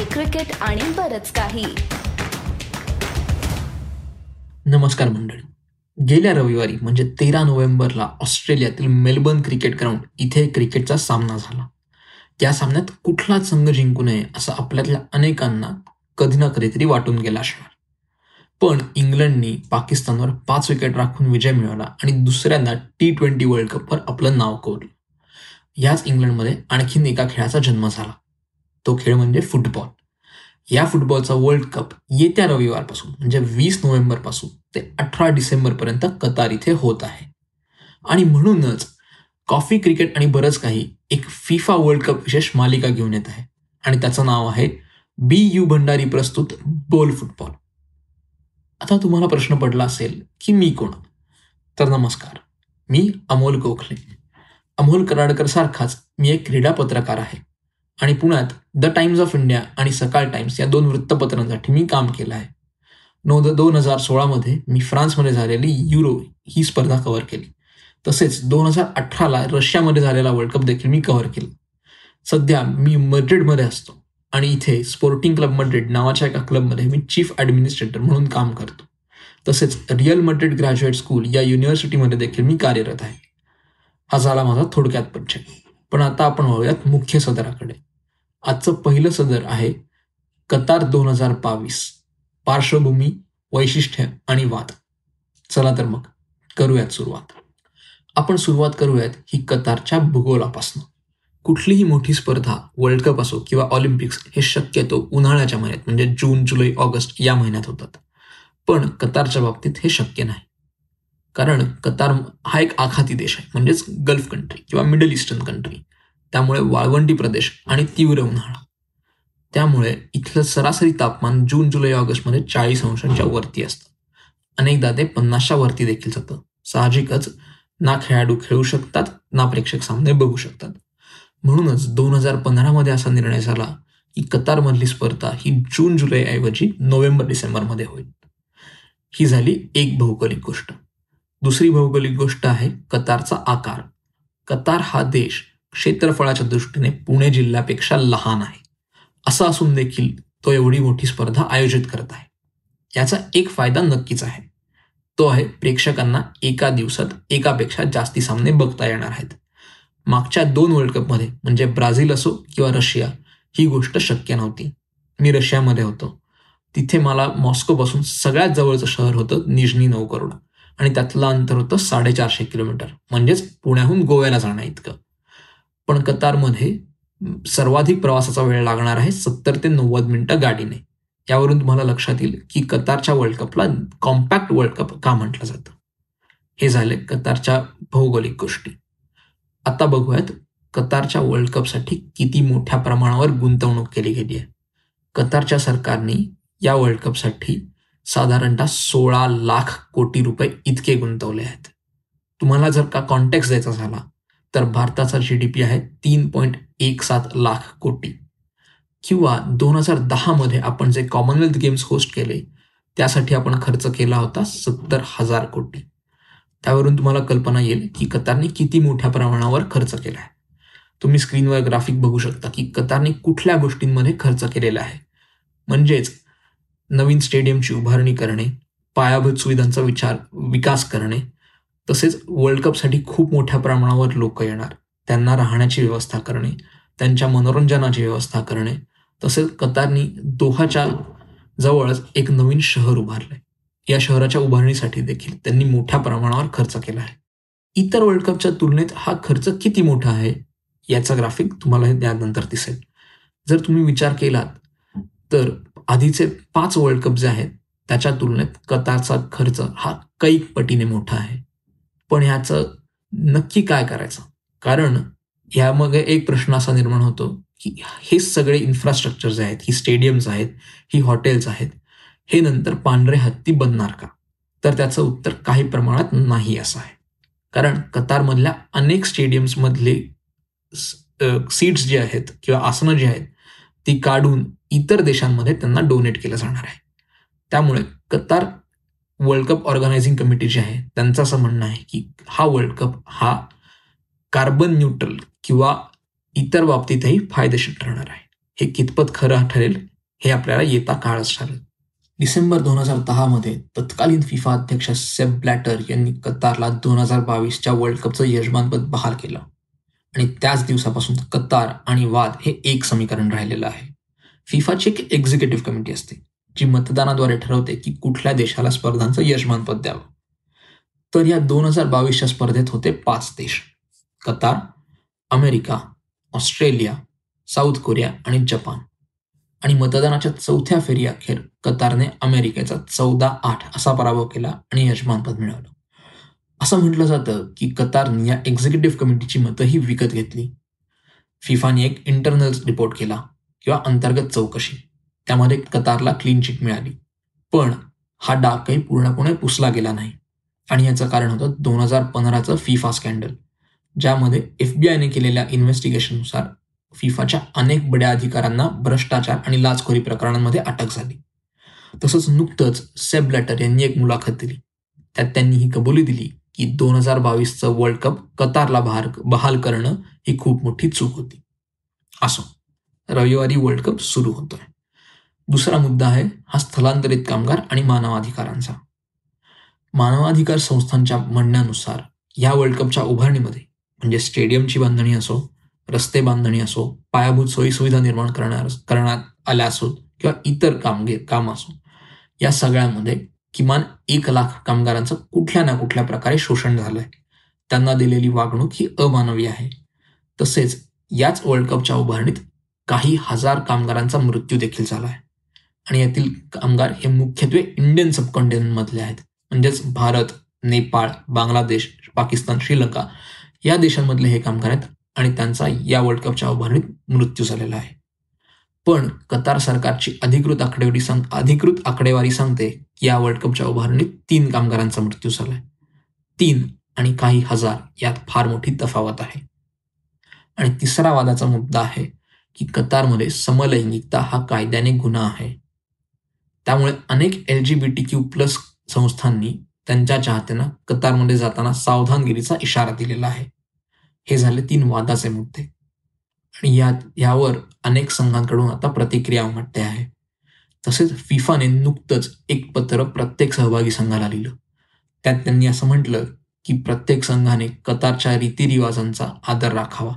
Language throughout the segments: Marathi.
कॉफी क्रिकेट आणि बरच काही. नमस्कार मंडळी. गेल्या रविवारी म्हणजे तेरा नोव्हेंबरला ऑस्ट्रेलियातील मेलबर्न क्रिकेट ग्राउंड इथे क्रिकेटचा सामना झाला. त्या सामन्यात कुठलाच संघ जिंकू नये असं आपल्यातल्या अनेकांना कधी ना कधीतरी वाटून गेला असणार. पण इंग्लंडनी पाकिस्तानवर पाच विकेट राखून विजय मिळवला आणि दुसऱ्यांदा टी ट्वेंटी वर्ल्ड कपवर आपलं नाव कोरलं. याच इंग्लंडमध्ये आणखीन एका खेळाचा जन्म झाला. तो खेळ म्हणजे फुटबॉल. या फुटबॉलचा वर्ल्ड कप येत्या रविवारपासून म्हणजे वीस नोव्हेंबरपासून ते अठरा डिसेंबरपर्यंत कतार इथे होत आहे. आणि म्हणूनच कॉफी क्रिकेट आणि बरंच काही एक फिफा वर्ल्ड कप विशेष मालिका घेऊन येत आहे. आणि त्याचं नाव आहे बी यू भंडारी प्रस्तुत बोल फुटबॉल. आता तुम्हाला प्रश्न पडला असेल की मी कोण? तर नमस्कार मी अमोल गोखले. अमोल कराडकर सारखाच मी एक क्रीडा पत्रकार आहे. आणि पुण्यात द टाइम्स ऑफ इंडिया आणि सकाळ टाइम्स या दोन वृत्तपत्रांसाठी मी काम केलं आहे. नो दोन हजार सोळामध्ये मी फ्रान्समध्ये झालेली युरो ही स्पर्धा कव्हर केली. तसेच दोन हजार अठराला रशियामध्ये झालेला वर्ल्ड कप देखील मी कव्हर केला. सध्या मी मड्रिडमध्ये असतो आणि इथे स्पोर्टिंग क्लब मड्रिड नावाच्या एका क्लबमध्ये मी चीफ ॲडमिनिस्ट्रेटर म्हणून काम करतो. तसेच रिअल मड्रिड ग्रॅज्युएट स्कूल या युनिव्हर्सिटीमध्ये देखील मी कार्यरत आहे. हा झाला माझा थोडक्यात परिचय पण आता आपण वळूयात मुख्य सदराकडे. आजचं पहिलं सदर आहे कतार दोन हजार बावीस. पार्श्वभूमी वैशिष्ट्य आणि वाद. चला तर मग करूयात सुरुवात. आपण सुरुवात करूयात ही कतारच्या भूगोलापासून. कुठलीही मोठी स्पर्धा वर्ल्ड कप असो किंवा ऑलिम्पिक्स हे शक्यतो उन्हाळ्याच्या महिन्यात म्हणजे जून जुलै ऑगस्ट या महिन्यात होतात. पण कतारच्या बाबतीत हे शक्य नाही. कारण कतार हा एक आखाती देश आहे म्हणजेच गल्फ कंट्री किंवा मिडल ईस्टर्न कंट्री. त्यामुळे वाळवंटी प्रदेश आणि तीव्र उन्हाळा. त्यामुळे इथलं सरासरी तापमान जून जुलै ऑगस्टमध्ये चाळीस अंशांच्या वरती असतं. अनेकदा ते पन्नासच्या वरती देखील जातं. साहजिकच ना खेळाडू खेळू शकतात ना प्रेक्षक सामने बघू शकतात. म्हणूनच दोन हजार पंधरामध्ये असा निर्णय झाला की कतारमधली स्पर्धा ही जून जुलै ऐवजी नोव्हेंबर डिसेंबरमध्ये होईल. ही झाली एक भौगोलिक गोष्ट. दुसरी भौगोलिक गोष्ट आहे कतारचा आकार. कतार हा देश क्षेत्रफळाच्या दृष्टीने पुणे जिल्ह्यापेक्षा लहान आहे. असं असून देखील तो एवढी मोठी स्पर्धा आयोजित करत आहे. याचा एक फायदा नक्कीच आहे. तो आहे प्रेक्षकांना एका दिवसात एकापेक्षा जास्ती सामने बघता येणार आहेत. मागच्या दोन वर्ल्ड कपमध्ये म्हणजे ब्राझील असो किंवा रशिया ही गोष्ट शक्य नव्हती. मी रशियामध्ये होतो. तिथे मला मॉस्कोपासून सगळ्यात जवळचं शहर होतं निजनी नऊ करोड आणि त्यातलं अंतर होतं साडेचारशे किलोमीटर. म्हणजेच पुण्याहून गोव्याला जाणं इतकं. पण कतारमध्ये सर्वाधिक प्रवासाचा वेळ लागणार आहे सत्तर ते नव्वद मिनिटं गाडीने. यावरून तुम्हाला लक्षात येईल की कतारच्या वर्ल्ड कपला कॉम्पॅक्ट वर्ल्ड कप का म्हटलं जातं? हे झाले कतारच्या भौगोलिक गोष्टी. आता बघूयात कतारच्या वर्ल्ड कपसाठी किती मोठ्या प्रमाणावर गुंतवणूक केली गेली आहे. कतारच्या सरकारने या वर्ल्ड कपसाठी साधारणतः सोळा लाख कोटी रुपये इतके गुंतवले आहेत. तुम्हाला जर का कॉन्टॅक्ट द्यायचा झाला तर भारताचा जी डी पी आहे तीन पॉईंट एक सात लाख कोटी. किंवा दोन हजार दहामध्ये आपण जे कॉमनवेल्थ गेम्स होस्ट केले त्यासाठी आपण खर्च केला होता सत्तर हजार कोटी. त्यावरून तुम्हाला कल्पना येईल की कतारने किती मोठ्या प्रमाणावर खर्च केला आहे तुम्ही स्क्रीनवर ग्राफिक बघू शकता की कतारने कुठल्या गोष्टींमध्ये खर्च केलेला आहे. म्हणजेच नवीन स्टेडियमची उभारणी करणे पायाभूत सुविधांचा विचार विकास करणे तसेच वर्ल्ड कपसाठी खूप मोठ्या प्रमाणावर लोक येणार. त्यांना राहण्याची व्यवस्था करणे त्यांच्या मनोरंजनाची व्यवस्था करणे तसेच कतारनी दोहाच्या जवळच एक नवीन शहर उभारलंय. या शहराच्या उभारणीसाठी देखील त्यांनी मोठ्या प्रमाणावर खर्च केला आहे. इतर वर्ल्ड कपच्या तुलनेत हा खर्च किती मोठा आहे याचा ग्राफिक तुम्हाला त्यानंतर दिसेल. जर तुम्ही विचार केलात तर आधीचे पाच वर्ल्ड कप जे आहेत त्याच्या तुलनेत कतारचा खर्च हा कैक पटीने मोठा आहे. पण ह्याचं नक्की काय करायचं? कारण ह्यामध्ये एक प्रश्न असा निर्माण होतो की हे सगळे इन्फ्रास्ट्रक्चर जे आहेत ही स्टेडियम्स आहेत ही हॉटेल्स आहेत हे नंतर पांढरे हत्ती बनणार का? तर त्याचं उत्तर काही प्रमाणात नाही असं आहे. कारण कतारमधल्या अनेक स्टेडियम्समधले सीट्स जे आहेत किंवा आसनं जी आहेत ती काढून इतर देशांमध्ये त्यांना डोनेट केलं जाणार आहे. त्यामुळे Qatar world cup organising committee जी आहे त्यांचं असं म्हणणं आहे की हा वर्ल्ड कप हा कार्बन न्यूट्रल किंवा इतर बाबतीतही फायदेशीर ठरणार आहे. हे कितपत खरं ठरेल हे आपल्याला येता काळच ठरेल. डिसेंबर दोन हजार दहा मध्ये तत्कालीन फिफा अध्यक्ष सेब ब्लॅटर यांनी कतारला दोन हजार बावीसच्या वर्ल्ड कपचं यजमानपद बहाल केलं. आणि त्याच दिवसापासून कतार आणि वाद हे एक समीकरण राहिलेलं आहे. फिफाची एक एक्झिक्युटिव्ह कमिटी असते. जी मतदानाद्वारे ठरवते की कुठल्या देशाला स्पर्धांचं यजमानपद द्यावं. तर या दोन हजार बावीसच्या स्पर्धेत होते पाच देश. Qatar America Australia South Korea आणि जपान. आणि मतदानाच्या चौथ्या फेरी अखेर कतारने अमेरिकेचा चौदा आठ असा पराभव केला आणि यजमानपद मिळवलं. असं म्हटलं जातं की कतारने या एक्झिक्युटिव्ह कमिटीची मतंही विकत घेतली. फिफाने एक इंटरनल रिपोर्ट केला किंवा अंतर्गत चौकशी. त्यामध्ये कतारला क्लीन चिट मिळाली. पण हा डाग काही पूर्णपणे पुसला गेला नाही. आणि याचं कारण होतं दोन हजार पंधराचं फिफा स्कॅन्डल ज्यामध्ये एफ बी आयने केलेल्या इन्व्हेस्टिगेशननुसार फिफाच्या अनेक बड्या अधिकाऱ्यांना भ्रष्टाचार आणि लाचखोरी प्रकरणांमध्ये अटक झाली. तसंच नुकतंच सेब लॅटर यांनी एक मुलाखत दिली. त्यात त्यांनी ही कबुली दिली की दोन हजार बावीसचं वर्ल्ड कप कतारला बहार बहाल करणं ही खूप मोठी चूक होती. असो रविवारी वर्ल्ड कप सुरू होतोय. दुसरा मुद्दा आहे हा स्थलांतरित कामगार आणि मानवाधिकारांचा. मानवाधिकार संस्थांच्या म्हणण्यानुसार या वर्ल्ड कपच्या उभारणीमध्ये म्हणजे स्टेडियमची बांधणी असो रस्ते बांधणी असो पायाभूत सोयीसुविधा निर्माण करणार करण्यात आल्या असोत किंवा इतर कामगे काम असो या सगळ्यामध्ये किमान एक लाख कामगारांचं कुठल्या ना कुठल्या प्रकारे शोषण झालंय. त्यांना दिलेली वागणूक ही अमानवी आहे. तसेच याच वर्ल्ड कपच्या उभारणीत काही हजार कामगारांचा मृत्यू देखील झाला आहे आणि यातील कामगार हे मुख्यत्वे इंडियन सबकॉन्टिनेंटमधले आहेत. म्हणजेच भारत नेपाळ बांगलादेश पाकिस्तान श्रीलंका या देशांमधले हे कामगार आहेत आणि त्यांचा या वर्ल्ड कपच्या उभारणीत मृत्यू झालेला आहे. पण कतार सरकारची अधिकृत आकडेवारी सांग अधिकृत आकडेवारी सांगते की या वर्ल्ड कपच्या उभारणीत तीन कामगारांचा मृत्यू झालाय. तीन आणि काही हजार यात फार मोठी तफावत आहे. आणि तिसरा वादाचा मुद्दा आहे की कतारमध्ये समलैंगिकता हा कायद्याने गुन्हा आहे. त्यामुळे अनेक L G B T Q plus संस्थांनी त्यांच्या चाहत्यांना कतारमध्ये जाताना सावधानगिरीचा इशारा दिलेला आहे. हे झाले तीन वादाचे मुद्दे. आणि या यावर अनेक संघांकडून आता प्रतिक्रिया उमटते आहे. तसेच फिफाने नुकतंच एक पत्र प्रत्येक सहभागी संघाला लिहिलं. त्यात त्यांनी असं म्हटलं की प्रत्येक संघाने कतारच्या रीतिरिवाजांचा आदर राखावा.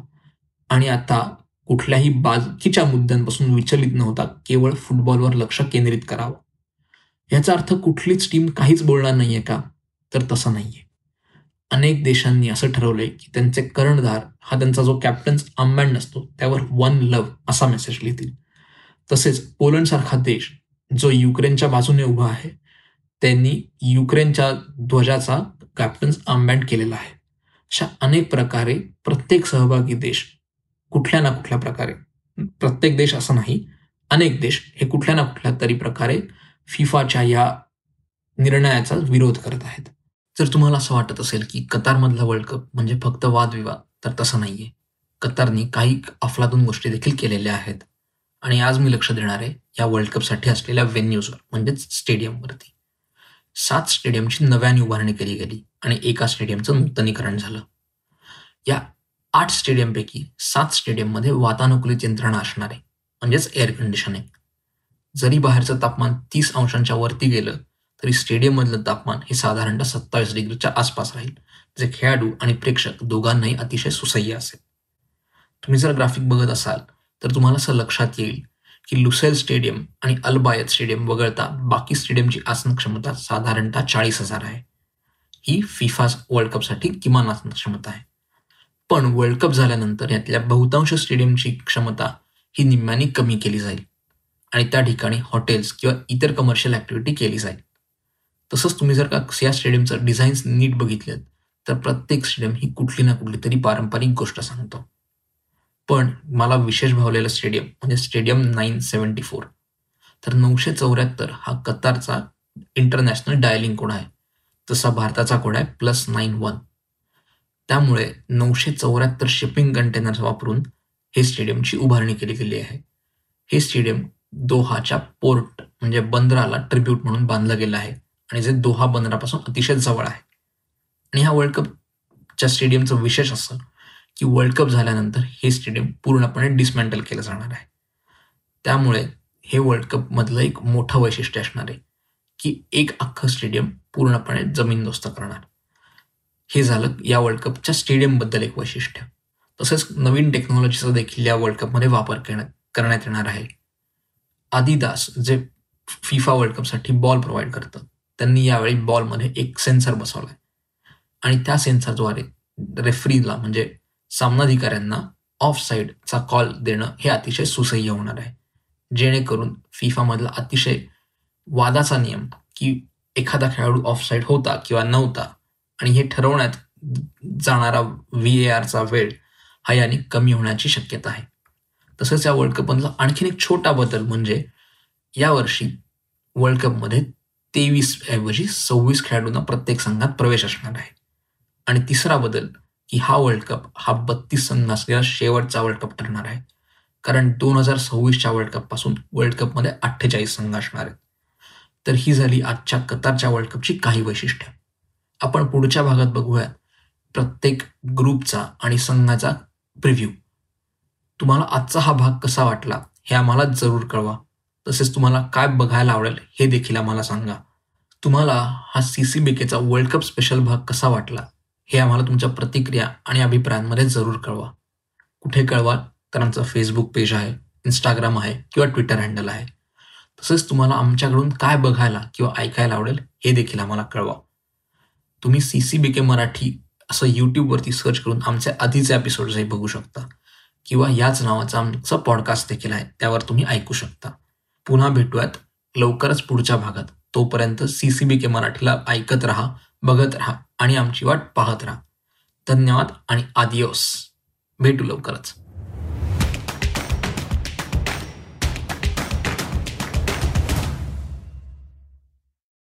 आणि आता कुठल्याही बाकीच्या मुद्द्यांपासून विचलित न होता केवळ फुटबॉलवर लक्ष केंद्रित करावं. याचा अर्थ कुठलीच टीम काहीच बोलणार नाहीये का? तर तसं नाहीये. अनेक देशांनी असं ठरवलंय की त्यांचे कर्णधार हा त्यांचा जो कॅप्टन्स आंबँड असतो त्यावर वन लव असा मेसेज लिहितील. तसेच पोलंड सारखा देश जो युक्रेनच्या बाजूने उभा आहे त्यांनी युक्रेनच्या ध्वजाचा कॅप्टन्स आंबँड केलेला आहे. अशा अनेक प्रकारे प्रत्येक सहभागी देश कुठल्या ना कुठल्या प्रकारे प्रत्येक देश असं नाही अनेक देश हे कुठल्या ना कुठल्या तरी प्रकारे फिफाच्या या निर्णयाचा विरोध करत आहेत. जर तुम्हाला असं वाटत असेल की कतारमधला वर्ल्ड कप म्हणजे फक्त वादविवाद तर तसं नाहीये. कतारने काही अफलातून गोष्टी देखील केलेल्या आहेत. आणि आज मी लक्ष देणार आहे या वर्ल्ड कपसाठी असलेल्या व्हेन्यूजवर म्हणजेच स्टेडियमवरती सात स्टेडियमची नव्याने उभारणी केली गेली आणि एका स्टेडियमचं नूतनीकरण झालं. या आठ स्टेडियमपैकी सात स्टेडियममध्ये वातानुकूलित यंत्रणा असणार आहे म्हणजेच एअर कंडिशनिंग जरी बाहेरचं तापमान तीस अंशांच्या वरती गेलं तरी स्टेडियममधलं तापमान हे साधारणतः सत्तावीस डिग्रीच्या आसपास राहील. जे खेळाडू आणि प्रेक्षक दोघांनाही अतिशय सुसह्य असेल. तुम्ही जर ग्राफिक बघत असाल तर तुम्हाला असं लक्षात येईल की लुसेल स्टेडियम आणि अलबायत स्टेडियम वगळता बाकी स्टेडियमची आसन क्षमता साधारणतः चाळीस हजार आहे. ही फिफा वर्ल्ड कपसाठी किमान आसन क्षमता आहे. पण वर्ल्ड कप झाल्यानंतर यातल्या बहुतांश स्टेडियमची क्षमता ही निम्म्याने कमी केली जाईल. आणि त्या ठिकाणी हॉटेल्स किंवा इतर कमर्शियल ॲक्टिव्हिटी केली जाईल. तसंच तुम्ही जर का या स्टेडियमचं डिझाईन्स नीट बघितलेत तर प्रत्येक स्टेडियम ही कुठली ना कुठली तरी पारंपरिक गोष्ट सांगतो. पण मला विशेष भावलेलं स्टेडियम म्हणजे स्टेडियम नाईन सेवन्टी फोर तर नऊशे चौऱ्याहत्तर हा कतारचा इंटरनॅशनल डायलिंग कोड आहे. तसा भारताचा कोड आहे प्लस नाईन वन त्यामुळे नऊशे चौऱ्याहत्तर शिपिंग कंटेनर्स वापरून हे स्टेडियमची उभारणी केली गेली आहे. हे स्टेडियम दोहाच्या पोर्ट म्हणजे बंदराला ट्रिब्यूट म्हणून बांधलं गेलं आहे. आणि जे दोहा बंदरापासून अतिशय जवळ आहे. आणि ह्या वर्ल्ड कपच्या स्टेडियमचं विशेष असं की वर्ल्ड कप झाल्यानंतर हे स्टेडियम पूर्णपणे डिसमेंटल केलं जाणार आहे. त्यामुळे हे वर्ल्ड कपमधलं एक मोठं वैशिष्ट्य असणार आहे की एक अख्खं स्टेडियम पूर्णपणे जमीनदोस्त करणार. हे झालं या वर्ल्ड कपच्या स्टेडियमबद्दल एक वैशिष्ट्य. तसेच नवीन टेक्नॉलॉजीचा देखील या वर्ल्ड कपमध्ये वापर करण्यात करण्यात येणार आहे. आदिदास जे फिफा वर्ल्ड कपसाठी बॉल प्रोव्हाइड करतं त्यांनी यावेळी बॉलमध्ये एक सेन्सर बसवलाय. आणि त्या सेन्सरद्वारे रेफरीला म्हणजे सामनाधिकाऱ्यांना ऑफ साईडचा कॉल देणं हे अतिशय सुसह्य होणार आहे. जेणेकरून फिफामधला अतिशय वादाचा नियम की एखादा खेळाडू ऑफ साईड होता किंवा नव्हता आणि हे ठरवण्यात जाणारा व्ही ए आरचा वेळ हा याने कमी होण्याची शक्यता आहे. तसंच या वर्ल्ड कपमधला आणखीन एक छोटा बदल म्हणजे यावर्षी वर्ल्ड कपमध्ये तेवीस ऐवजी सव्वीस खेळाडूंना प्रत्येक संघात प्रवेश असणार आहे. आणि तिसरा बदल की हा वर्ल्ड कप हा बत्तीस संघ असलेला शेवटचा वर्ल्ड कप ठरणार आहे. कारण दोन हजार सव्वीसच्या वर्ल्ड कपपासून वर्ल्ड कपमध्ये अठ्ठेचाळीस संघ असणार आहेत. तर ही झाली आजच्या कतारच्या वर्ल्ड कपची काही वैशिष्ट्य. आपण पुढच्या भागात बघूयात प्रत्येक ग्रुपचा आणि संघाचा प्रिव्ह्यू तुम्हाला आजचा हा भाग कसा वाटला हे आम्हाला जरूर कळवा. तसेच तुम्हाला काय बघायला आवडेल हे देखील आम्हाला सांगा. तुम्हाला हा सी सी बी केचा वर्ल्ड कप स्पेशल भाग कसा वाटला हे आम्हाला तुमच्या प्रतिक्रिया आणि अभिप्रायांमध्ये जरूर कळवा. कुठे कळवा तर आमचं फेसबुक पेज आहे इंस्टाग्राम आहे किंवा ट्विटर हँडल आहे. तसेच तुम्हाला आमच्याकडून काय बघायला किंवा ऐकायला आवडेल हे देखील आम्हाला कळवा. तुम्ही C C B K Marathi असं यूट्यूबवरती सर्च करून आमचे आधीचे एपिसोड्सही बघू शकता. किंवा याच नावाचा आमचा पॉडकास्ट देखील आहे त्यावर तुम्ही ऐकू शकता. पुन्हा भेटूयात लवकरच पुढच्या भागात. तोपर्यंत सी सी बी के मराठीला ऐकत राहा बघत राहा आणि आमची वाट पाहत राहा. धन्यवाद आणि आदियोस भेटू लवकरच.